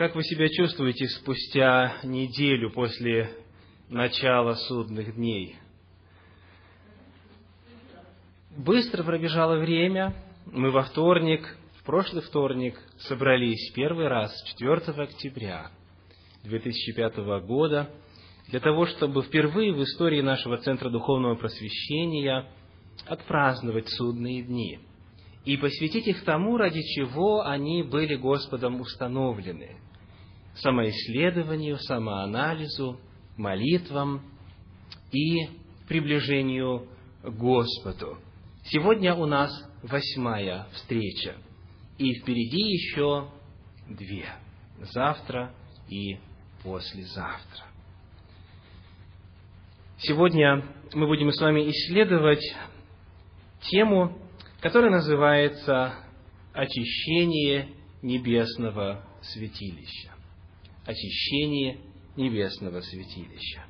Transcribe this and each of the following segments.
Как вы себя чувствуете спустя неделю после начала судных дней? Быстро пробежало время. Мы во вторник, в прошлый вторник, собрались первый раз, 4 октября 2005 года, для того, чтобы впервые в истории нашего Центра Духовного Просвещения отпраздновать судные дни – и посвятить их тому, ради чего они были Господом установлены – самоисследованию, самоанализу, молитвам и приближению к Господу. Сегодня у нас восьмая встреча, и впереди еще две – завтра и послезавтра. Сегодня мы будем с вами исследовать тему которое называется «Очищение небесного святилища». Очищение небесного святилища.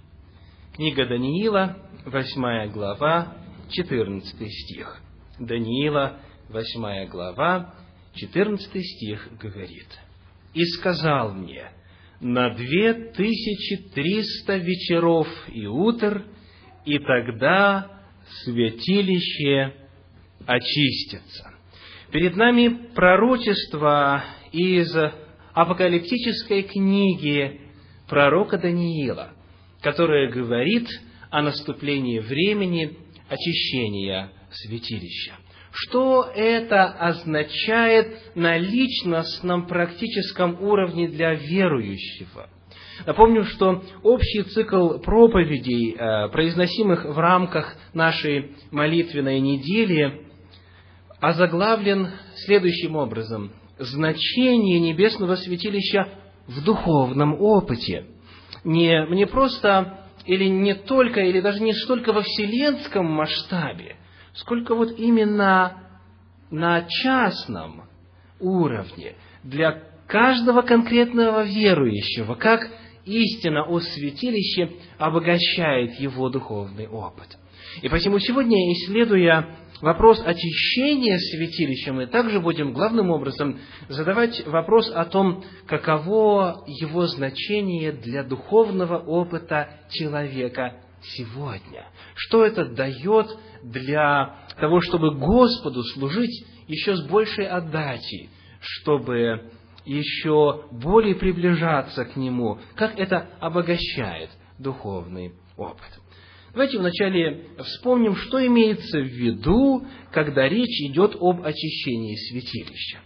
Книга Даниила, 8 глава, 14 стих. Даниила, 8 глава, 14 стих говорит. «И сказал мне, на две тысячи триста вечеров и утр, и тогда святилище очистятся. Перед нами пророчество из апокалиптической книги пророка Даниила, которое говорит о наступлении времени очищения святилища. Что это означает на личностном практическом уровне для верующего? Напомню, что общий цикл проповедей, э, произносимых в рамках нашей молитвенной недели, озаглавлен следующим образом. Значение небесного святилища в духовном опыте. Не, не просто или не только, или даже не столько во вселенском масштабе, сколько вот именно на частном уровне, для каждого конкретного верующего, как истина о святилище обогащает его духовный опыт. И посему сегодня, исследуя вопрос очищения святилища, мы также будем главным образом задавать вопрос о том, каково его значение для духовного опыта человека сегодня. Что это дает для того, чтобы Господу служить еще с большей отдачей, чтобы еще более приближаться к Нему, как это обогащает духовный опыт. Давайте вначале вспомним, что имеется в виду, когда речь идет об очищении святилища.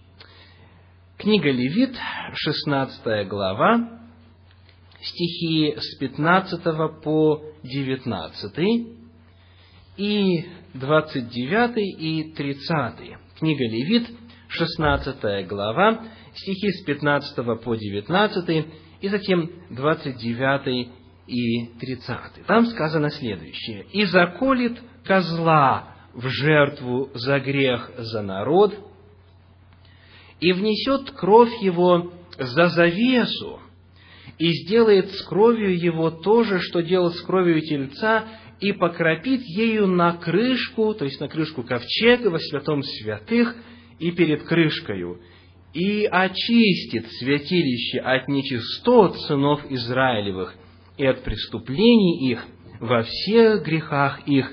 Книга Левит, 16 глава, стихи с 15 по 19 и 29 и 30. Книга Левит, 16 глава, стихи с 15 по 19 и затем 29 и 30. Там сказано следующее. «И заколет козла в жертву за грех за народ, и внесет кровь его за завесу, и сделает с кровью его то же, что делал с кровью тельца, и покропит ею на крышку, то есть на крышку ковчега во святом святых, и перед крышкою, и очистит святилище от нечистот сынов Израилевых, и от преступлений их во всех грехах их.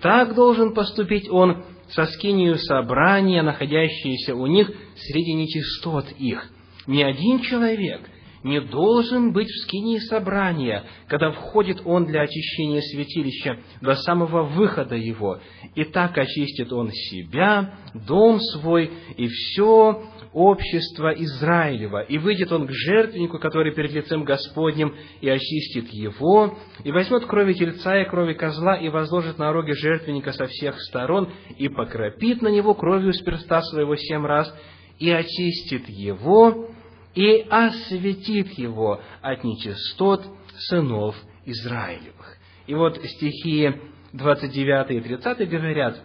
Так должен поступить он со скинию собрания, находящиеся у них среди нечистот их. Ни один человек не должен быть в скинии собрания, когда входит он для очищения святилища до самого выхода его. И так очистит он себя, дом свой и все общество Израилева, и выйдет он к жертвеннику, который перед лицем Господним, и очистит его, и возьмет крови тельца и крови козла, и возложит на роги жертвенника со всех сторон, и покропит на него кровью с перста своего семь раз, и очистит его, и осветит его от нечистот сынов Израилевых. И вот стихи 29 и 30 говорят,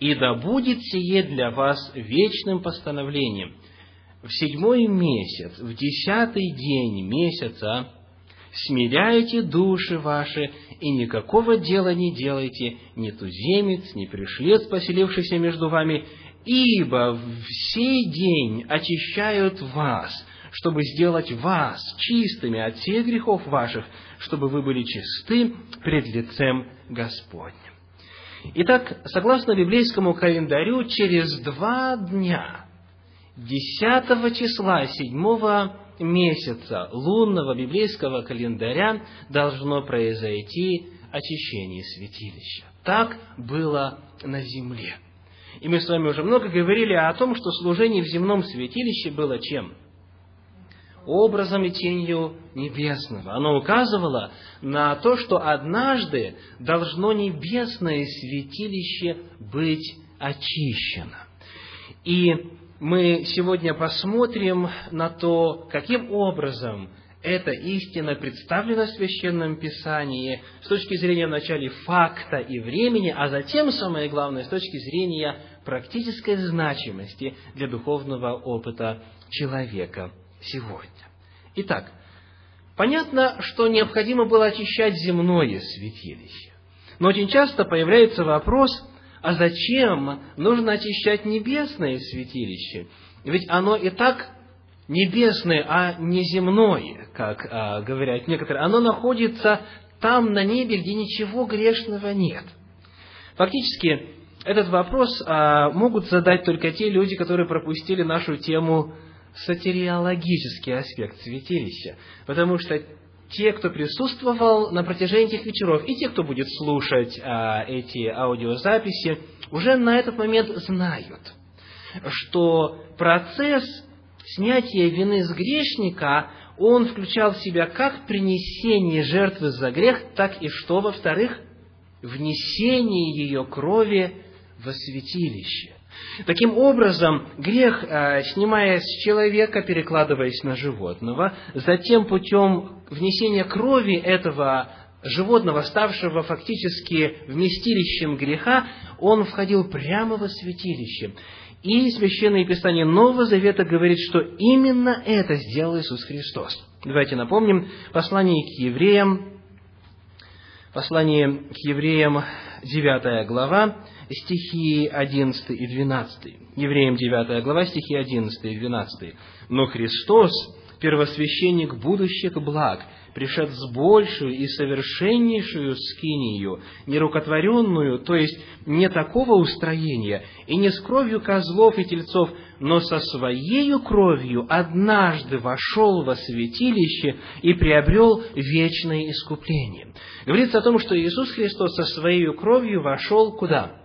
и да будет сие для вас вечным постановлением. В седьмой месяц, в десятый день месяца, смиряйте души ваши, и никакого дела не делайте, ни туземец, ни пришлец, поселившийся между вами, ибо в сей день очищают вас, чтобы сделать вас чистыми от всех грехов ваших, чтобы вы были чисты пред лицем Господним. Итак, согласно библейскому календарю, через два дня, 10 числа 7 месяца лунного библейского календаря должно произойти очищение святилища. Так было на земле. И мы с вами уже много говорили о том, что служение в земном святилище было чем? Образом и тенью небесного. Оно указывало на то, что однажды должно небесное святилище быть очищено. И мы сегодня посмотрим на то, каким образом эта истина представлена в Священном Писании с точки зрения вначале факта и времени, а затем, самое главное, с точки зрения практической значимости для духовного опыта человека сегодня. Итак, понятно, что необходимо было очищать земное святилище. Но очень часто появляется вопрос, а зачем нужно очищать небесное святилище? Ведь оно и так небесное, а не земное, как а, говорят некоторые. Оно находится там, на небе, где ничего грешного нет. Фактически, этот вопрос а, могут задать только те люди, которые пропустили нашу тему сатириологический аспект святилища. Потому что те, кто присутствовал на протяжении этих вечеров, и те, кто будет слушать а, эти аудиозаписи, уже на этот момент знают, что процесс снятия вины с грешника, он включал в себя как принесение жертвы за грех, так и что, во-вторых, внесение ее крови во святилище. Таким образом, грех, э, снимая с человека, перекладываясь на животного, затем путем внесения крови этого животного, ставшего фактически вместилищем греха, он входил прямо во святилище. И Священное Писание Нового Завета говорит, что именно это сделал Иисус Христос. Давайте напомним послание к евреям, послание к евреям, 9 глава, стихи 11 и 12. Евреям 9 глава, стихи 11 и 12. «Но Христос, первосвященник будущих благ, пришед с большую и совершеннейшую скинию, нерукотворенную, то есть не такого устроения, и не с кровью козлов и тельцов, но со своею кровью однажды вошел во святилище и приобрел вечное искупление. Говорится о том, что Иисус Христос со своей кровью вошел куда?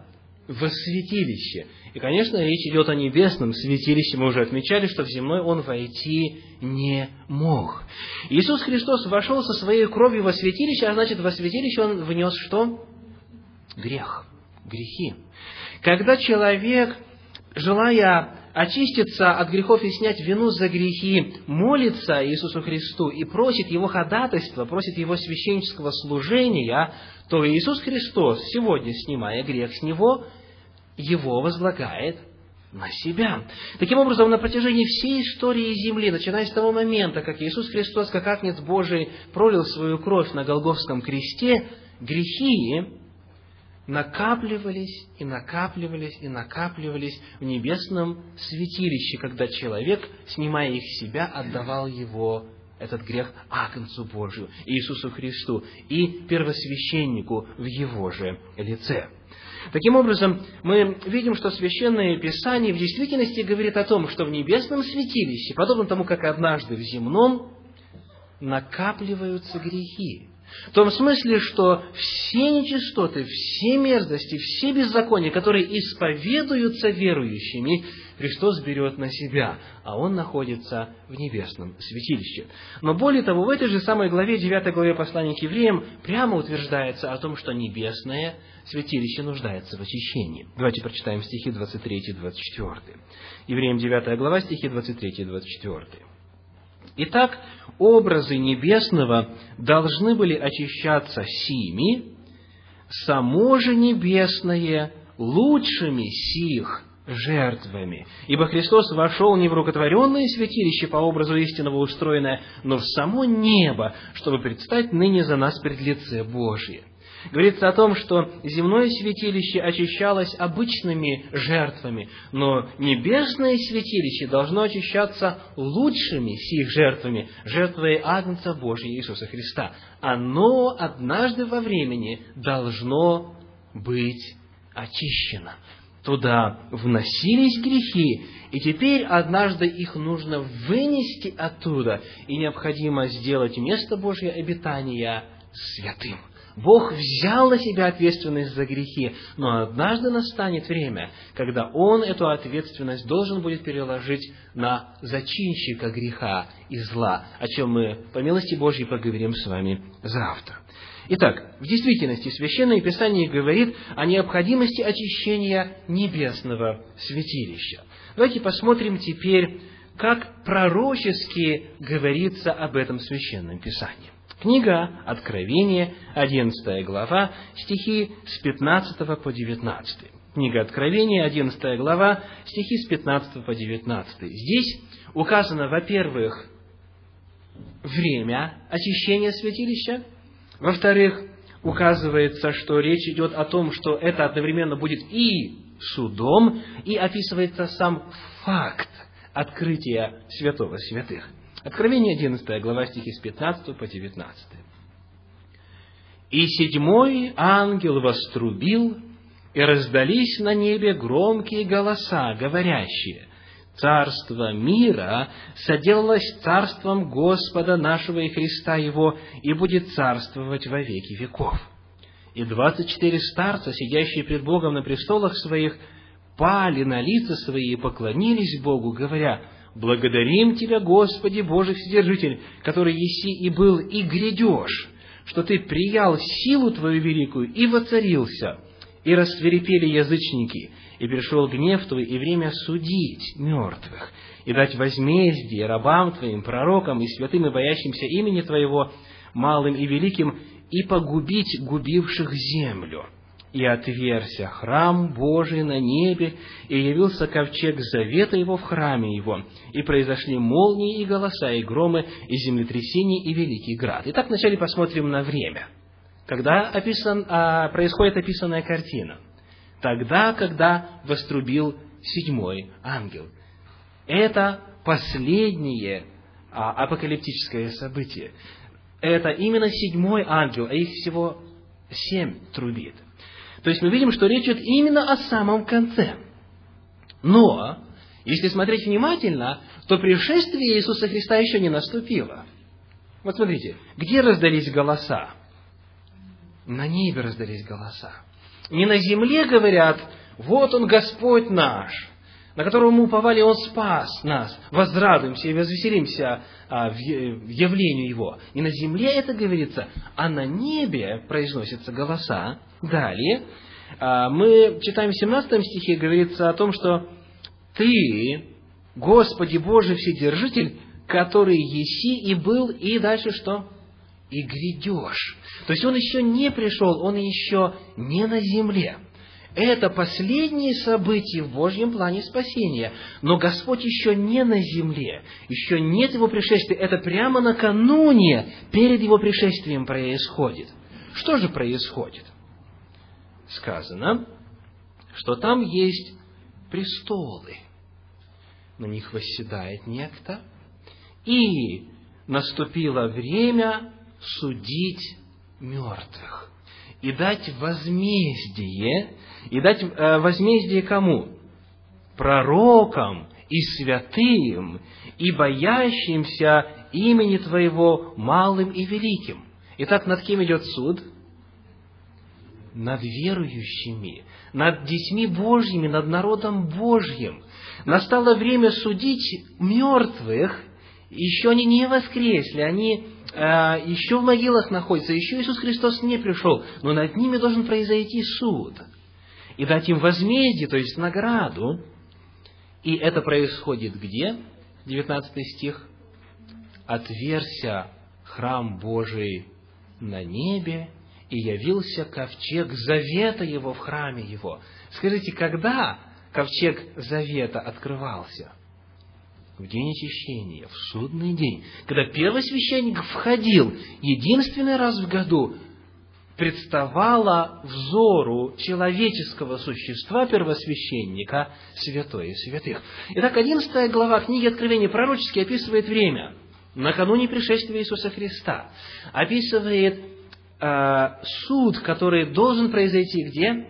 В святилище. И, конечно, речь идет о небесном святилище. Мы уже отмечали, что в земной он войти не мог. Иисус Христос вошел со своей кровью во святилище, а значит, во святилище он внес что? Грех, грехи. Когда человек, желая очиститься от грехов и снять вину за грехи, молится Иисусу Христу и просит Его ходатайства, просит Его священнического служения, то Иисус Христос, сегодня снимая грех с Него, его возлагает на себя. Таким образом, на протяжении всей истории Земли, начиная с того момента, как Иисус Христос, как Агнец Божий, пролил свою кровь на Голговском кресте, грехи накапливались и накапливались и накапливались в небесном святилище, когда человек, снимая их с себя, отдавал его этот грех Агнцу Божию, Иисусу Христу и первосвященнику в его же лице. Таким образом, мы видим, что Священное Писание в действительности говорит о том, что в небесном святилище, подобно тому, как однажды в земном, накапливаются грехи. В том смысле, что все нечистоты, все мерзости, все беззакония, которые исповедуются верующими, Христос берет на себя, а Он находится в небесном святилище. Но более того, в этой же самой главе, 9 главе послания к евреям, прямо утверждается о том, что небесное святилище нуждается в очищении. Давайте прочитаем стихи 23 и 24. Евреям 9 глава, стихи 23 и 24. Итак, образы небесного должны были очищаться сими, само же небесное лучшими сих жертвами. Ибо Христос вошел не в рукотворенное святилище по образу истинного устроенное, но в само небо, чтобы предстать ныне за нас пред лице Божие. Говорится о том, что земное святилище очищалось обычными жертвами, но небесное святилище должно очищаться лучшими сих жертвами, жертвой Агнца Божьего Иисуса Христа. Оно однажды во времени должно быть очищено. Туда вносились грехи, и теперь однажды их нужно вынести оттуда, и необходимо сделать место Божье обитания святым. Бог взял на себя ответственность за грехи, но однажды настанет время, когда Он эту ответственность должен будет переложить на зачинщика греха и зла, о чем мы, по милости Божьей, поговорим с вами завтра. Итак, в действительности Священное Писание говорит о необходимости очищения небесного святилища. Давайте посмотрим теперь, как пророчески говорится об этом Священном Писании. Книга Откровения, 11 глава, стихи с 15 по 19. Книга Откровения, 11 глава, стихи с 15 по 19. Здесь указано, во-первых, время очищения святилища, во-вторых, указывается, что речь идет о том, что это одновременно будет и судом, и описывается сам факт открытия святого святых. Откровение 11 глава стихи с 15 по 19. «И седьмой ангел вострубил, и раздались на небе громкие голоса, говорящие, «Царство мира соделалось царством Господа нашего и Христа Его, и будет царствовать во веки веков». И двадцать четыре старца, сидящие пред Богом на престолах своих, пали на лица свои и поклонились Богу, говоря, Благодарим Тебя, Господи, Божий Вседержитель, который еси и был, и грядешь, что Ты приял силу Твою великую и воцарился, и рассверепели язычники, и пришел гнев Твой, и время судить мертвых, и дать возмездие рабам Твоим, пророкам и святым и боящимся имени Твоего, малым и великим, и погубить губивших землю и отверся храм Божий на небе, и явился ковчег завета его в храме его, и произошли молнии и голоса, и громы, и землетрясения, и великий град. Итак, вначале посмотрим на время. Когда описан, а, происходит описанная картина? Тогда, когда вострубил седьмой ангел. Это последнее а, апокалиптическое событие. Это именно седьмой ангел, а их всего семь трубит. То есть мы видим, что речь идет именно о самом конце. Но, если смотреть внимательно, то пришествие Иисуса Христа еще не наступило. Вот смотрите, где раздались голоса? На небе раздались голоса. Не на земле говорят, вот Он Господь наш, на которого мы уповали, Он спас нас, возрадуемся и возвеселимся а, в явлению Его. Не на земле это говорится, а на небе произносятся голоса. Далее, а, мы читаем в 17 стихе, говорится о том, что «Ты, Господи Божий Вседержитель, который еси и был, и дальше что? И грядешь». То есть Он еще не пришел, Он еще не на земле. Это последние события в Божьем плане спасения. Но Господь еще не на земле, еще нет Его пришествия. Это прямо накануне, перед Его пришествием происходит. Что же происходит? Сказано, что там есть престолы. На них восседает некто. И наступило время судить мертвых и дать возмездие и дать э, возмездие кому? Пророкам и святым, и боящимся имени Твоего малым и великим. Итак, над кем идет суд? Над верующими, над детьми Божьими, над народом Божьим. Настало время судить мертвых, еще они не воскресли, они э, еще в могилах находятся, еще Иисус Христос не пришел, но над ними должен произойти суд – и дать им возмездие, то есть награду. И это происходит где? 19 стих. «Отверся храм Божий на небе, и явился ковчег завета его в храме его». Скажите, когда ковчег завета открывался? В день очищения, в судный день, когда первый священник входил единственный раз в году представало взору человеческого существа первосвященника святое святых. Итак, 11 глава книги Откровения пророчески описывает время накануне пришествия Иисуса Христа. Описывает э, суд, который должен произойти где?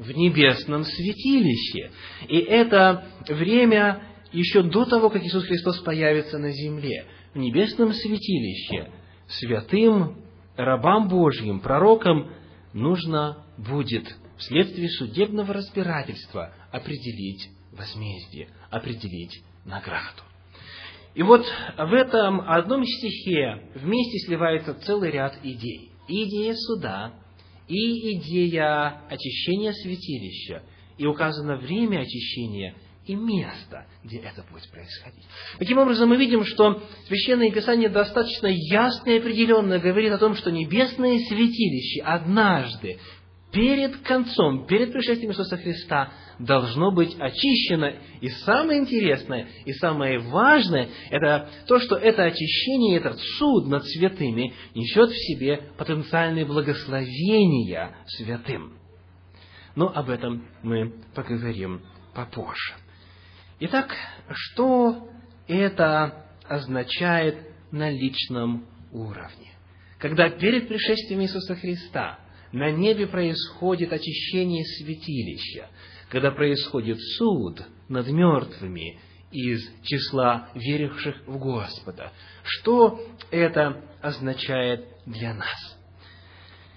В небесном святилище. И это время еще до того, как Иисус Христос появится на земле. В небесном святилище святым рабам Божьим, пророкам, нужно будет вследствие судебного разбирательства определить возмездие, определить награду. И вот в этом одном стихе вместе сливается целый ряд идей. И идея суда, и идея очищения святилища, и указано время очищения – и место, где это будет происходить. Таким образом, мы видим, что Священное Писание достаточно ясно и определенно говорит о том, что небесное святилище однажды, перед концом, перед пришествием Иисуса Христа, должно быть очищено. И самое интересное, и самое важное, это то, что это очищение, этот суд над святыми несет в себе потенциальные благословения святым. Но об этом мы поговорим попозже. Итак, что это означает на личном уровне? Когда перед пришествием Иисуса Христа на небе происходит очищение святилища, когда происходит суд над мертвыми из числа веривших в Господа, что это означает для нас?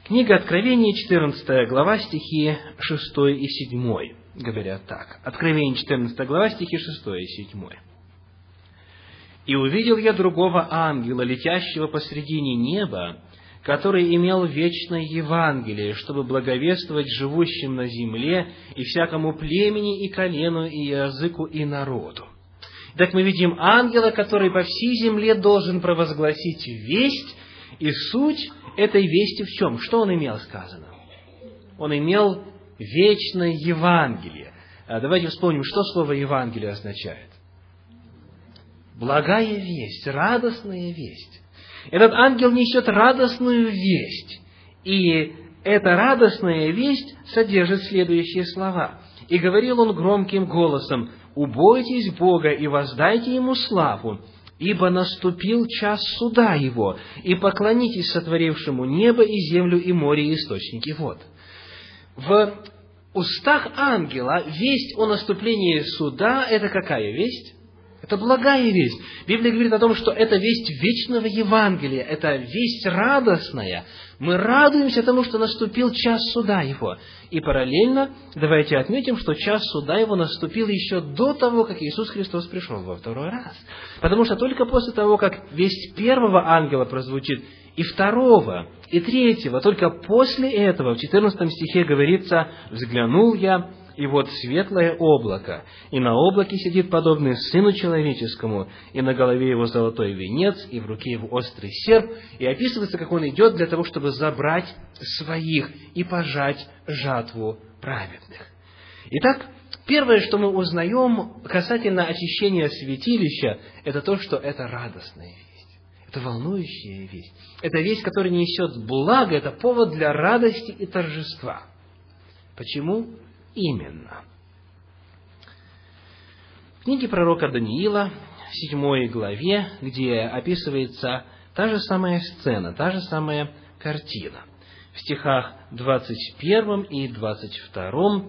Книга Откровения, 14 глава, стихи 6 и 7 говорят так. Откровение 14 глава, стихи 6 и 7. «И увидел я другого ангела, летящего посредине неба, который имел вечное Евангелие, чтобы благовествовать живущим на земле и всякому племени и колену и языку и народу. Так мы видим ангела, который по всей земле должен провозгласить весть, и суть этой вести в чем? Что он имел сказано? Он имел вечное Евангелие. А давайте вспомним, что слово Евангелие означает. Благая весть, радостная весть. Этот ангел несет радостную весть. И эта радостная весть содержит следующие слова. «И говорил он громким голосом, «Убойтесь Бога и воздайте Ему славу, ибо наступил час суда Его, и поклонитесь сотворившему небо и землю и море и источники вод». В устах ангела весть о наступлении суда – это какая весть? Это благая весть. Библия говорит о том, что это весть вечного Евангелия, это весть радостная. Мы радуемся тому, что наступил час суда его. И параллельно давайте отметим, что час суда его наступил еще до того, как Иисус Христос пришел во второй раз. Потому что только после того, как весть первого ангела прозвучит, и второго, и третьего, только после этого, в 14 стихе говорится, «Взглянул я, и вот светлое облако, и на облаке сидит подобный Сыну Человеческому, и на голове его золотой венец, и в руке его острый серп, и описывается, как он идет для того, чтобы забрать своих и пожать жатву праведных. Итак, первое, что мы узнаем касательно очищения святилища, это то, что это радостная весть. Это волнующая весть. Это весть, которая несет благо, это повод для радости и торжества. Почему? именно? В книге пророка Даниила, в седьмой главе, где описывается та же самая сцена, та же самая картина. В стихах 21 и 22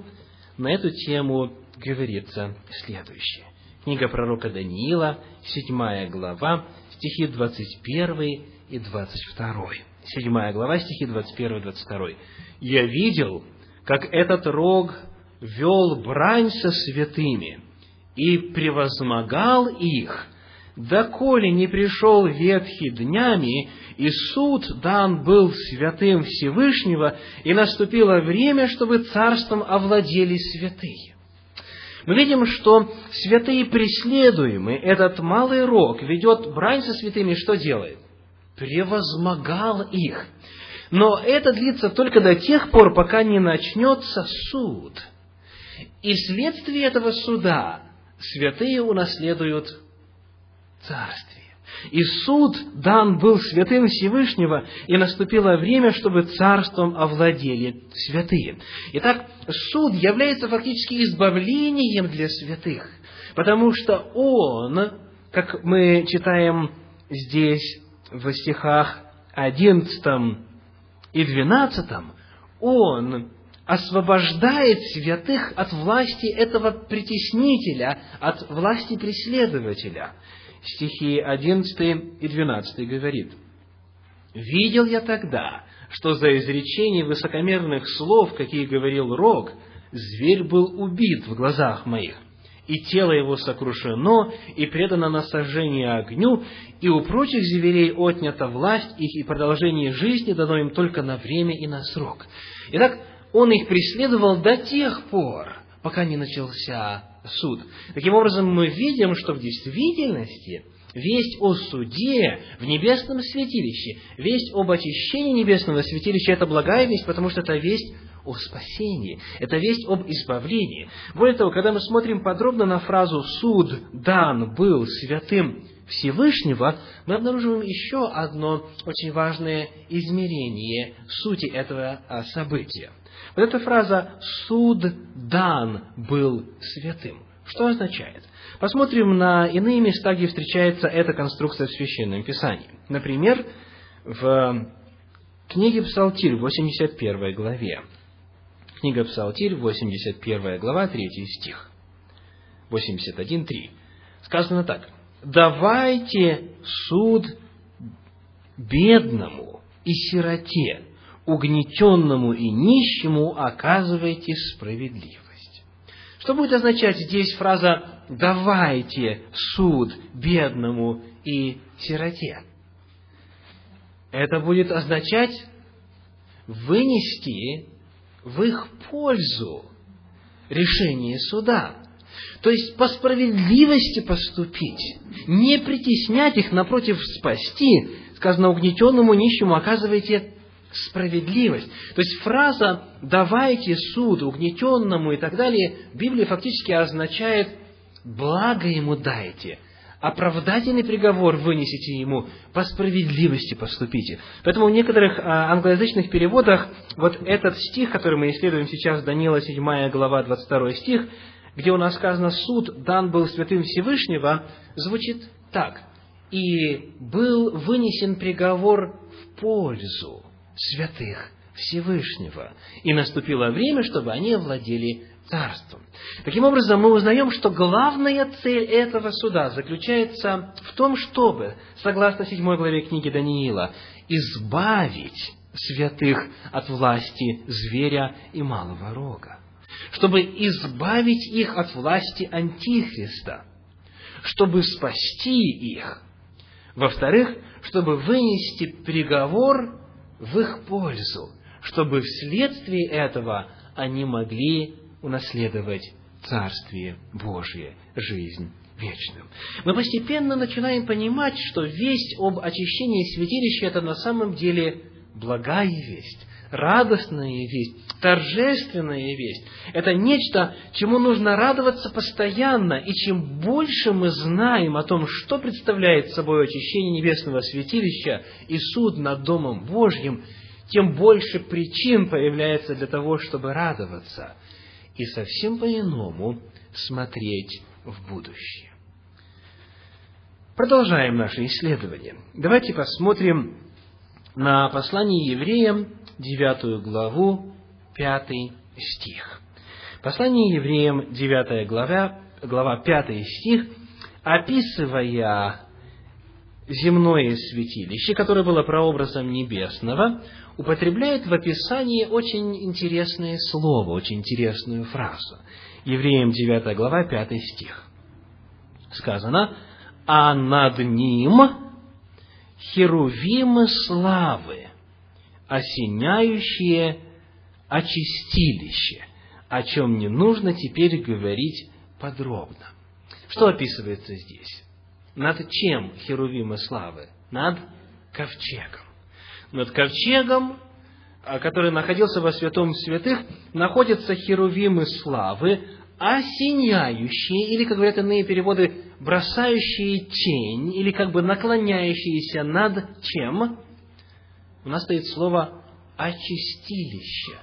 на эту тему говорится следующее. Книга пророка Даниила, седьмая глава, стихи 21 и 22. Седьмая глава, стихи 21 и 22. «Я видел, как этот рог вел брань со святыми и превозмогал их, доколе не пришел ветхий днями, и суд дан был святым Всевышнего, и наступило время, чтобы царством овладели святые. Мы видим, что святые преследуемые, этот малый рог ведет брань со святыми, что делает? Превозмогал их. Но это длится только до тех пор, пока не начнется суд – и вследствие этого суда святые унаследуют царствие. И суд дан был святым Всевышнего, и наступило время, чтобы царством овладели святые. Итак, суд является фактически избавлением для святых, потому что он, как мы читаем здесь в стихах 11 и 12, он освобождает святых от власти этого притеснителя, от власти преследователя. Стихи 11 и 12 говорит, «Видел я тогда, что за изречение высокомерных слов, какие говорил Рог, зверь был убит в глазах моих, и тело его сокрушено, и предано на сожжение огню, и у прочих зверей отнята власть их, и продолжение жизни дано им только на время и на срок. Итак, он их преследовал до тех пор, пока не начался суд. Таким образом, мы видим, что в действительности весть о суде в небесном святилище, весть об очищении небесного святилища – это благая весть, потому что это весть о спасении, это весть об избавлении. Более того, когда мы смотрим подробно на фразу «суд дан был святым Всевышнего», мы обнаруживаем еще одно очень важное измерение сути этого а, события. Эта фраза «суд дан был святым». Что означает? Посмотрим на иные места, где встречается эта конструкция в Священном Писании. Например, в книге Псалтирь, 81 главе. Книга Псалтирь, 81 глава, 3 стих. 81.3. Сказано так. «Давайте суд бедному и сироте, угнетенному и нищему оказывайте справедливость». Что будет означать здесь фраза «давайте суд бедному и сироте»? Это будет означать вынести в их пользу решение суда. То есть по справедливости поступить, не притеснять их, напротив, спасти. Сказано, угнетенному нищему оказывайте справедливость. То есть фраза «давайте суд угнетенному» и так далее в Библии фактически означает «благо ему дайте», оправдательный приговор вынесите ему, по справедливости поступите. Поэтому в некоторых а, англоязычных переводах вот этот стих, который мы исследуем сейчас, Даниила 7 глава 22 стих, где у нас сказано «суд дан был святым Всевышнего», звучит так. «И был вынесен приговор в пользу святых Всевышнего, и наступило время, чтобы они овладели царством. Таким образом, мы узнаем, что главная цель этого суда заключается в том, чтобы, согласно седьмой главе книги Даниила, избавить святых от власти зверя и малого рога, чтобы избавить их от власти Антихриста, чтобы спасти их, во-вторых, чтобы вынести приговор в их пользу, чтобы вследствие этого они могли унаследовать Царствие Божие, жизнь вечную. Мы постепенно начинаем понимать, что весть об очищении святилища – это на самом деле благая весть, радостная весть, торжественная весть. Это нечто, чему нужно радоваться постоянно, и чем больше мы знаем о том, что представляет собой очищение небесного святилища и суд над Домом Божьим, тем больше причин появляется для того, чтобы радоваться – и совсем по-иному смотреть в будущее. Продолжаем наше исследование. Давайте посмотрим на послание евреям, 9 главу, 5 стих. Послание евреям, 9 глава, глава 5 стих, описывая земное святилище, которое было прообразом небесного, употребляет в описании очень интересное слово, очень интересную фразу. Евреям 9 глава, 5 стих. Сказано, «А над ним херувимы славы, осеняющие очистилище, о чем не нужно теперь говорить подробно». Что описывается здесь? Над чем херувимы славы? Над ковчегом над ковчегом, а, который находился во святом святых, находятся херувимы славы, осеняющие, или, как говорят иные переводы, бросающие тень, или как бы наклоняющиеся над чем? У нас стоит слово «очистилище».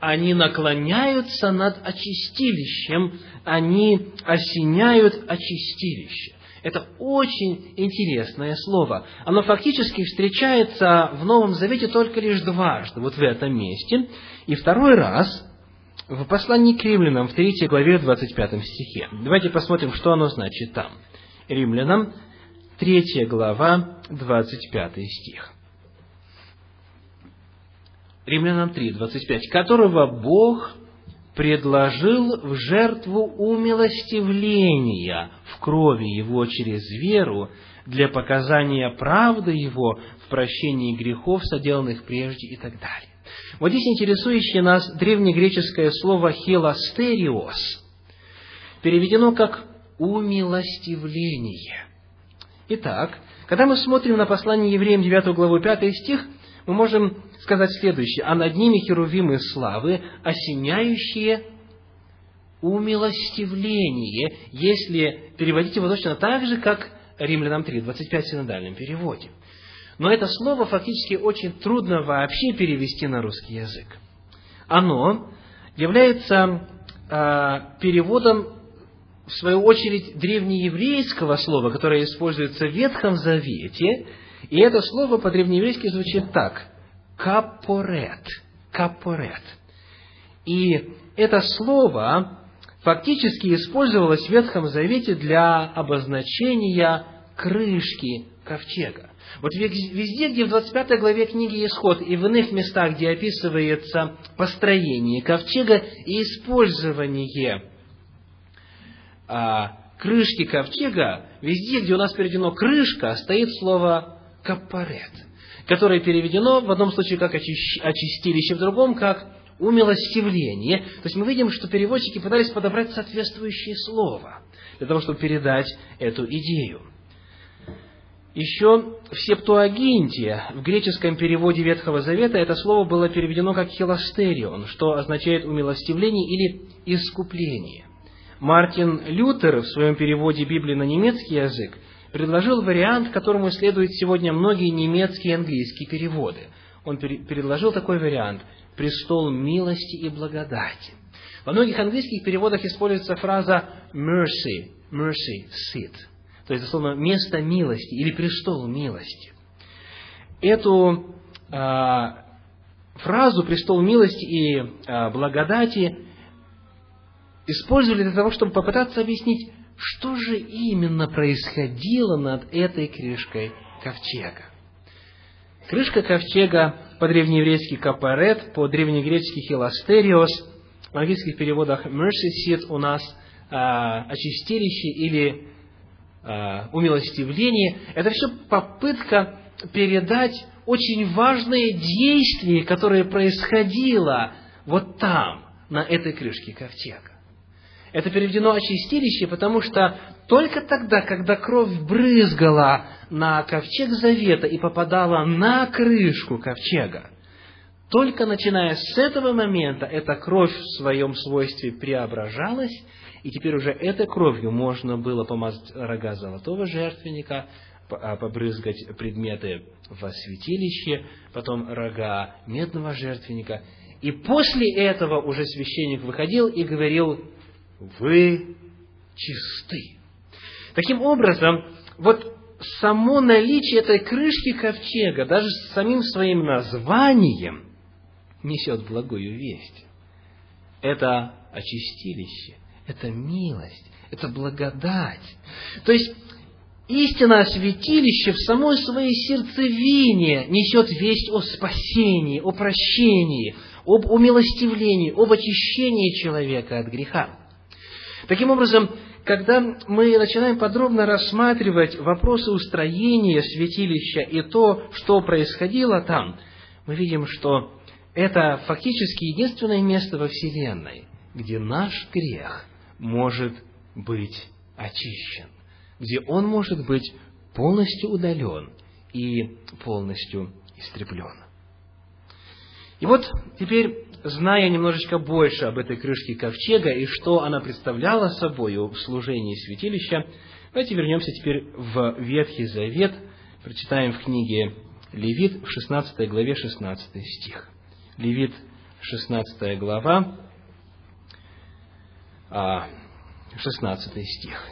Они наклоняются над очистилищем, они осеняют очистилище. Это очень интересное слово. Оно фактически встречается в Новом Завете только лишь дважды, вот в этом месте. И второй раз в послании к римлянам в 3 главе 25 стихе. Давайте посмотрим, что оно значит там. Римлянам 3 глава 25 стих. Римлянам 3, 25, которого Бог предложил в жертву умилостивления в крови Его через веру для показания правды Его в прощении грехов, соделанных прежде и так далее. Вот здесь интересующее нас древнегреческое слово «хиластериос» переведено как «умилостивление». Итак, когда мы смотрим на послание евреям 9 главу 5 стих, мы можем сказать следующее. «А над ними херувимы славы, осеняющие умилостивление», если переводить его точно так же, как Римлянам 3, 25 в синодальном переводе. Но это слово фактически очень трудно вообще перевести на русский язык. Оно является э, переводом, в свою очередь, древнееврейского слова, которое используется в Ветхом Завете, и это слово по-древнееврейски звучит так – капорет. Капорет. И это слово фактически использовалось в Ветхом Завете для обозначения крышки ковчега. Вот везде, где в 25 главе книги Исход и в иных местах, где описывается построение ковчега и использование а, крышки ковчега, везде, где у нас переведено крышка, стоит слово капарет, которое переведено в одном случае как очистилище, в другом как умилостивление. То есть мы видим, что переводчики пытались подобрать соответствующее слово для того, чтобы передать эту идею. Еще в Септуагинте, в греческом переводе Ветхого Завета, это слово было переведено как «хилостерион», что означает «умилостивление» или «искупление». Мартин Лютер в своем переводе Библии на немецкий язык предложил вариант, которому следуют сегодня многие немецкие и английские переводы. Он предложил такой вариант – «престол милости и благодати». Во многих английских переводах используется фраза mercy, mercy seat – то есть, дословно, место милости или престол милости. Эту а, фразу «престол милости и а, благодати» использовали для того, чтобы попытаться объяснить, что же именно происходило над этой крышкой ковчега. Крышка ковчега по-древнееврейски капарет, по-древнегречески хиластериос, в английских переводах mercy seat у нас а, очистилище или Э, умилостивление, это все попытка передать очень важное действие, которое происходило вот там, на этой крышке ковчега. Это переведено очистилище, потому что только тогда, когда кровь брызгала на ковчег завета и попадала на крышку ковчега, только начиная с этого момента эта кровь в своем свойстве преображалась и теперь уже этой кровью можно было помазать рога золотого жертвенника, а, побрызгать предметы во святилище, потом рога медного жертвенника. И после этого уже священник выходил и говорил, вы чисты. Таким образом, вот само наличие этой крышки ковчега, даже с самим своим названием, несет благую весть. Это очистилище – это милость, это благодать. То есть, истина о святилище в самой своей сердцевине несет весть о спасении, о прощении, об умилостивлении, об очищении человека от греха. Таким образом, когда мы начинаем подробно рассматривать вопросы устроения святилища и то, что происходило там, мы видим, что это фактически единственное место во Вселенной, где наш грех может быть очищен, где он может быть полностью удален и полностью истреблен. И вот теперь зная немножечко больше об этой крышке ковчега и что она представляла собой в служении святилища, давайте вернемся теперь в Ветхий Завет, прочитаем в книге Левит в 16 главе 16 стих. Левит 16 глава, 16 а, стих.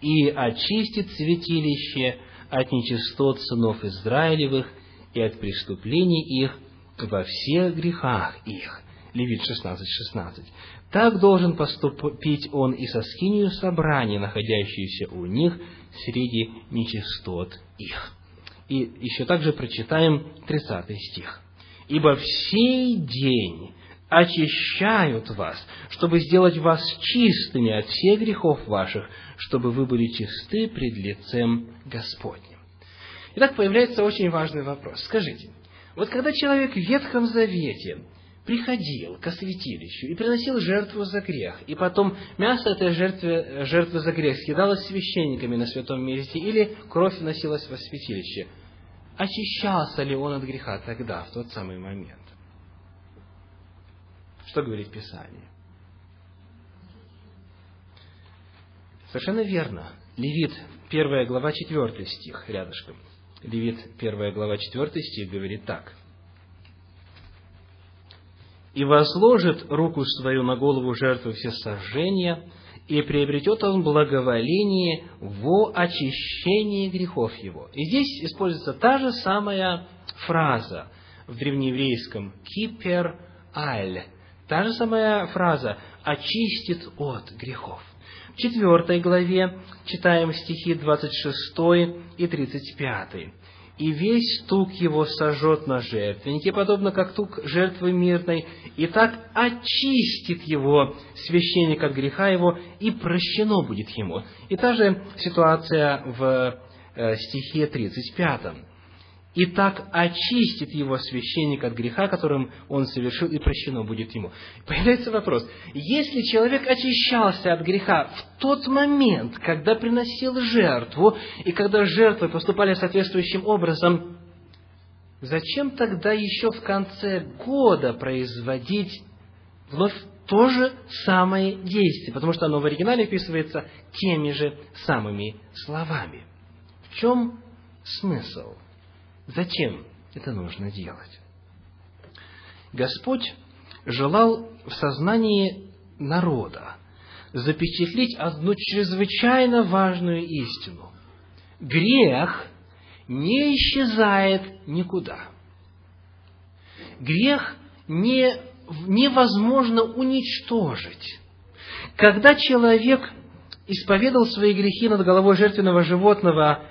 «И очистит святилище от нечистот сынов Израилевых и от преступлений их во всех грехах их». Левит 16, 16. «Так должен поступить он и со скинию собрания, находящуюся у них среди нечистот их». И еще также прочитаем 30 стих. «Ибо в сей день очищают вас, чтобы сделать вас чистыми от всех грехов ваших, чтобы вы были чисты пред лицем Господним». Итак, появляется очень важный вопрос. Скажите, вот когда человек в Ветхом Завете приходил к святилищу и приносил жертву за грех, и потом мясо этой жертвы, жертвы за грех съедалось священниками на святом месте, или кровь носилась во святилище, очищался ли он от греха тогда, в тот самый момент? Что говорит Писание? Совершенно верно. Левит, первая глава, четвертый стих, рядышком. Левит, первая глава, четвертый стих говорит так. «И возложит руку свою на голову жертвы всесожжения, и приобретет он благоволение во очищении грехов его». И здесь используется та же самая фраза в древнееврейском «кипер аль», Та же самая фраза «очистит от грехов». В четвертой главе читаем стихи 26 и 35. «И весь стук его сожжет на жертвеннике, подобно как тук жертвы мирной, и так очистит его священник от греха его, и прощено будет ему». И та же ситуация в э, стихе 35 и так очистит его священник от греха, которым он совершил, и прощено будет ему. Появляется вопрос, если человек очищался от греха в тот момент, когда приносил жертву, и когда жертвы поступали соответствующим образом, зачем тогда еще в конце года производить вновь то же самое действие, потому что оно в оригинале описывается теми же самыми словами. В чем смысл? Зачем это нужно делать? Господь желал в сознании народа запечатлеть одну чрезвычайно важную истину. Грех не исчезает никуда. Грех не, невозможно уничтожить. Когда человек исповедал свои грехи над головой жертвенного животного,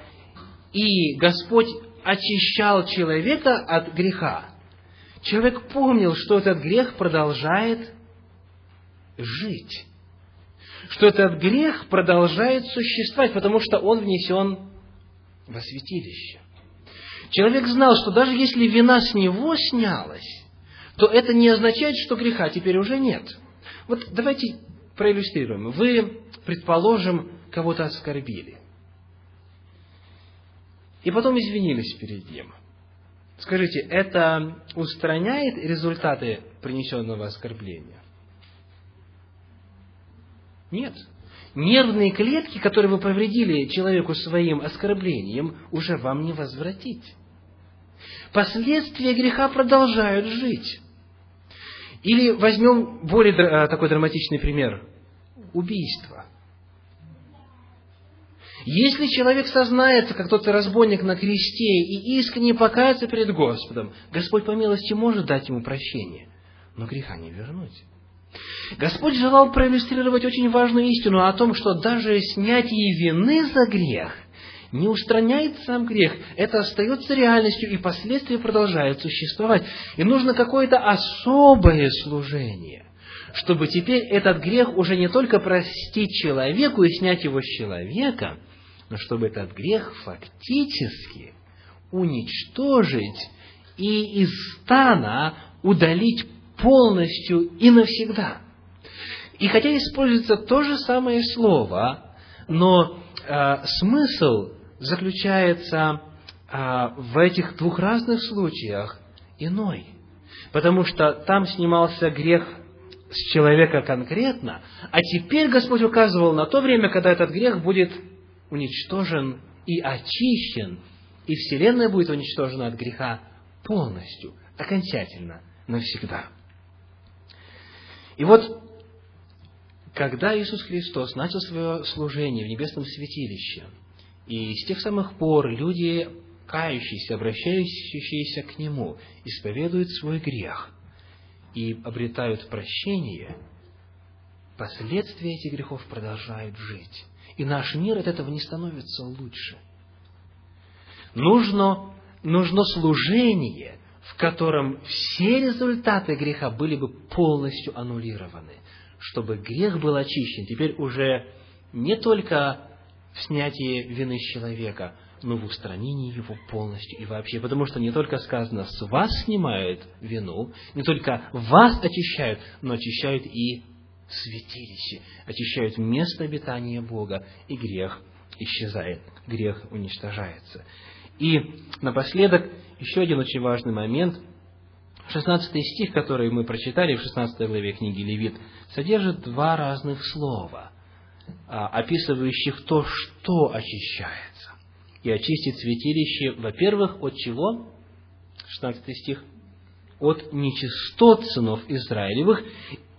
и Господь очищал человека от греха, человек помнил, что этот грех продолжает жить, что этот грех продолжает существовать, потому что он внесен во святилище. Человек знал, что даже если вина с него снялась, то это не означает, что греха теперь уже нет. Вот давайте проиллюстрируем. Вы, предположим, кого-то оскорбили и потом извинились перед ним. Скажите, это устраняет результаты принесенного оскорбления? Нет. Нервные клетки, которые вы повредили человеку своим оскорблением, уже вам не возвратить. Последствия греха продолжают жить. Или возьмем более э, такой драматичный пример. Убийство. Если человек сознается, как тот разбойник на кресте, и искренне покается перед Господом, Господь по милости может дать ему прощение, но греха не вернуть. Господь желал проиллюстрировать очень важную истину о том, что даже снятие вины за грех не устраняет сам грех. Это остается реальностью, и последствия продолжают существовать. И нужно какое-то особое служение, чтобы теперь этот грех уже не только простить человеку и снять его с человека – но чтобы этот грех фактически уничтожить и из стана удалить полностью и навсегда. И хотя используется то же самое слово, но э, смысл заключается э, в этих двух разных случаях иной. потому что там снимался грех с человека конкретно, а теперь Господь указывал на то время, когда этот грех будет уничтожен и очищен, и Вселенная будет уничтожена от греха полностью, окончательно, навсегда. И вот, когда Иисус Христос начал свое служение в небесном святилище, и с тех самых пор люди, кающиеся, обращающиеся к Нему, исповедуют свой грех и обретают прощение, последствия этих грехов продолжают жить. И наш мир от этого не становится лучше. Нужно, нужно служение, в котором все результаты греха были бы полностью аннулированы, чтобы грех был очищен. Теперь уже не только в снятии вины с человека, но в устранении его полностью и вообще. Потому что не только сказано, с вас снимают вину, не только вас очищают, но очищают и святилище, очищают место обитания Бога, и грех исчезает, грех уничтожается. И напоследок еще один очень важный момент. 16 стих, который мы прочитали в 16 главе книги Левит, содержит два разных слова, а, описывающих то, что очищается. И очистит святилище, во-первых, от чего? 16 стих. От нечистот сынов Израилевых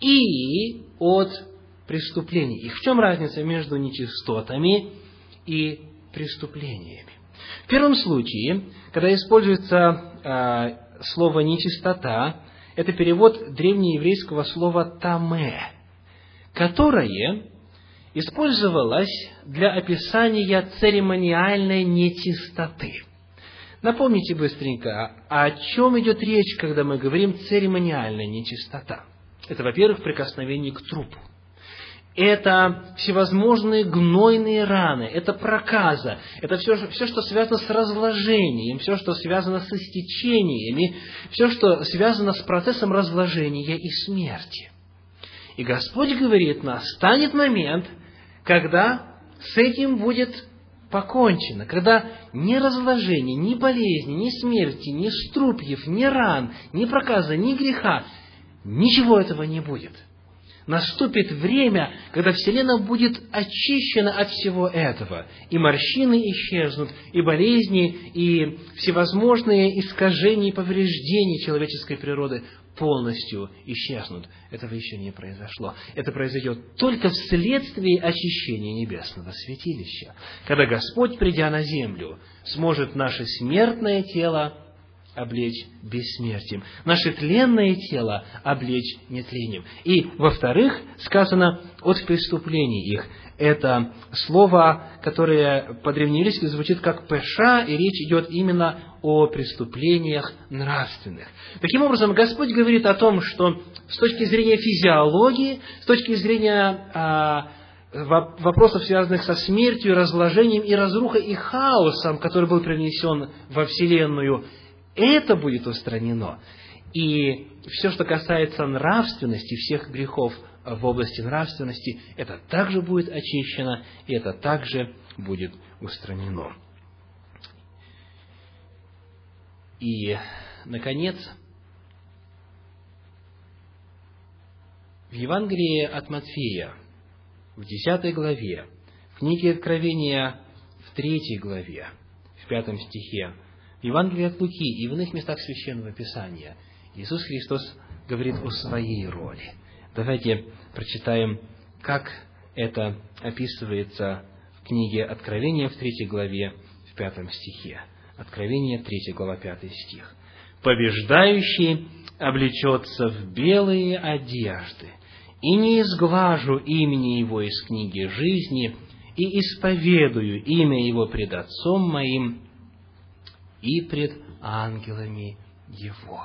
и от преступлений. И в чем разница между нечистотами и преступлениями? В первом случае, когда используется э, слово «нечистота», это перевод древнееврейского слова «таме», которое использовалось для описания церемониальной нечистоты. Напомните быстренько, о чем идет речь, когда мы говорим церемониальная нечистота? Это, во-первых, прикосновение к трупу это всевозможные гнойные раны, это проказа, это все, все, что связано с разложением, все, что связано с истечениями, все, что связано с процессом разложения и смерти. И Господь говорит, настанет момент, когда с этим будет покончено, когда ни разложения, ни болезни, ни смерти, ни струпьев, ни ран, ни проказа, ни греха, ничего этого не будет – Наступит время, когда Вселенная будет очищена от всего этого, и морщины исчезнут, и болезни, и всевозможные искажения и повреждения человеческой природы полностью исчезнут. Этого еще не произошло. Это произойдет только вследствие очищения небесного святилища, когда Господь, придя на землю, сможет наше смертное тело облечь бессмертием, наше тленное тело облечь нетлением. И, во-вторых, сказано от преступлений их. Это слово, которое по-древнееврейски звучит как «пеша», и речь идет именно о преступлениях нравственных. Таким образом, Господь говорит о том, что с точки зрения физиологии, с точки зрения а, вопросов, связанных со смертью, разложением и разрухой и хаосом, который был принесен во Вселенную, это будет устранено. И все, что касается нравственности, всех грехов в области нравственности, это также будет очищено, и это также будет устранено. И, наконец, в Евангелии от Матфея, в 10 главе, в книге Откровения, в 3 главе, в 5 стихе, в Евангелии от Луки и в иных местах Священного Писания Иисус Христос говорит о своей роли. Давайте прочитаем, как это описывается в книге Откровения в третьей главе, в пятом стихе. Откровение, третья глава, пятый стих. «Побеждающий облечется в белые одежды, и не изглажу имени его из книги жизни, и исповедую имя его пред Отцом моим и пред ангелами Его.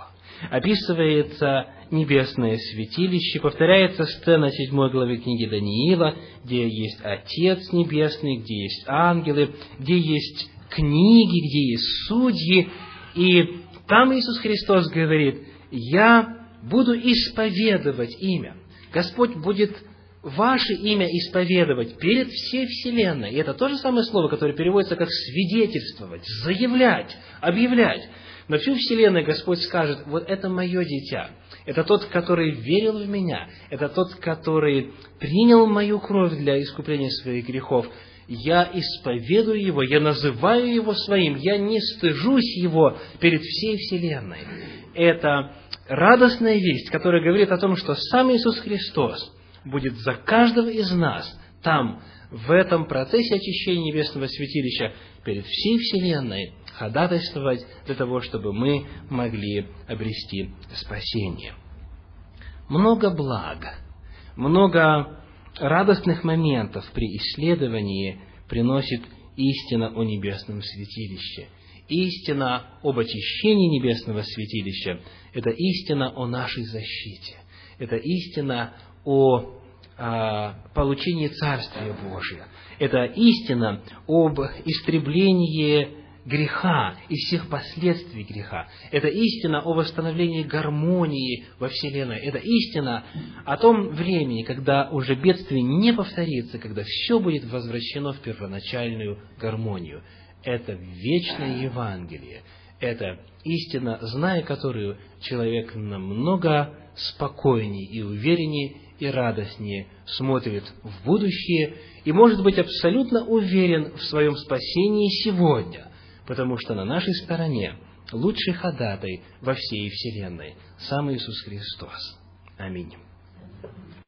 Описывается небесное святилище, повторяется сцена 7 главы книги Даниила, где есть Отец Небесный, где есть ангелы, где есть книги, где есть судьи, и там Иисус Христос говорит, «Я буду исповедовать имя». Господь будет ваше имя исповедовать перед всей Вселенной. И это то же самое слово, которое переводится как свидетельствовать, заявлять, объявлять. На всю Вселенную Господь скажет, вот это мое дитя, это тот, который верил в меня, это тот, который принял мою кровь для искупления своих грехов. Я исповедую его, я называю его своим, я не стыжусь его перед всей Вселенной. Это радостная весть, которая говорит о том, что сам Иисус Христос будет за каждого из нас там, в этом процессе очищения небесного святилища, перед всей Вселенной, ходатайствовать для того, чтобы мы могли обрести спасение. Много благ, много радостных моментов при исследовании приносит истина о небесном святилище. Истина об очищении небесного святилища – это истина о нашей защите. Это истина о, а, получении Царствия Божия. Это истина об истреблении греха и всех последствий греха. Это истина о восстановлении гармонии во Вселенной. Это истина о том времени, когда уже бедствие не повторится, когда все будет возвращено в первоначальную гармонию. Это вечное Евангелие. Это истина, зная которую человек намного спокойнее и увереннее и радостнее смотрит в будущее и может быть абсолютно уверен в своем спасении сегодня, потому что на нашей стороне лучший ходатай во всей Вселенной, сам Иисус Христос. Аминь.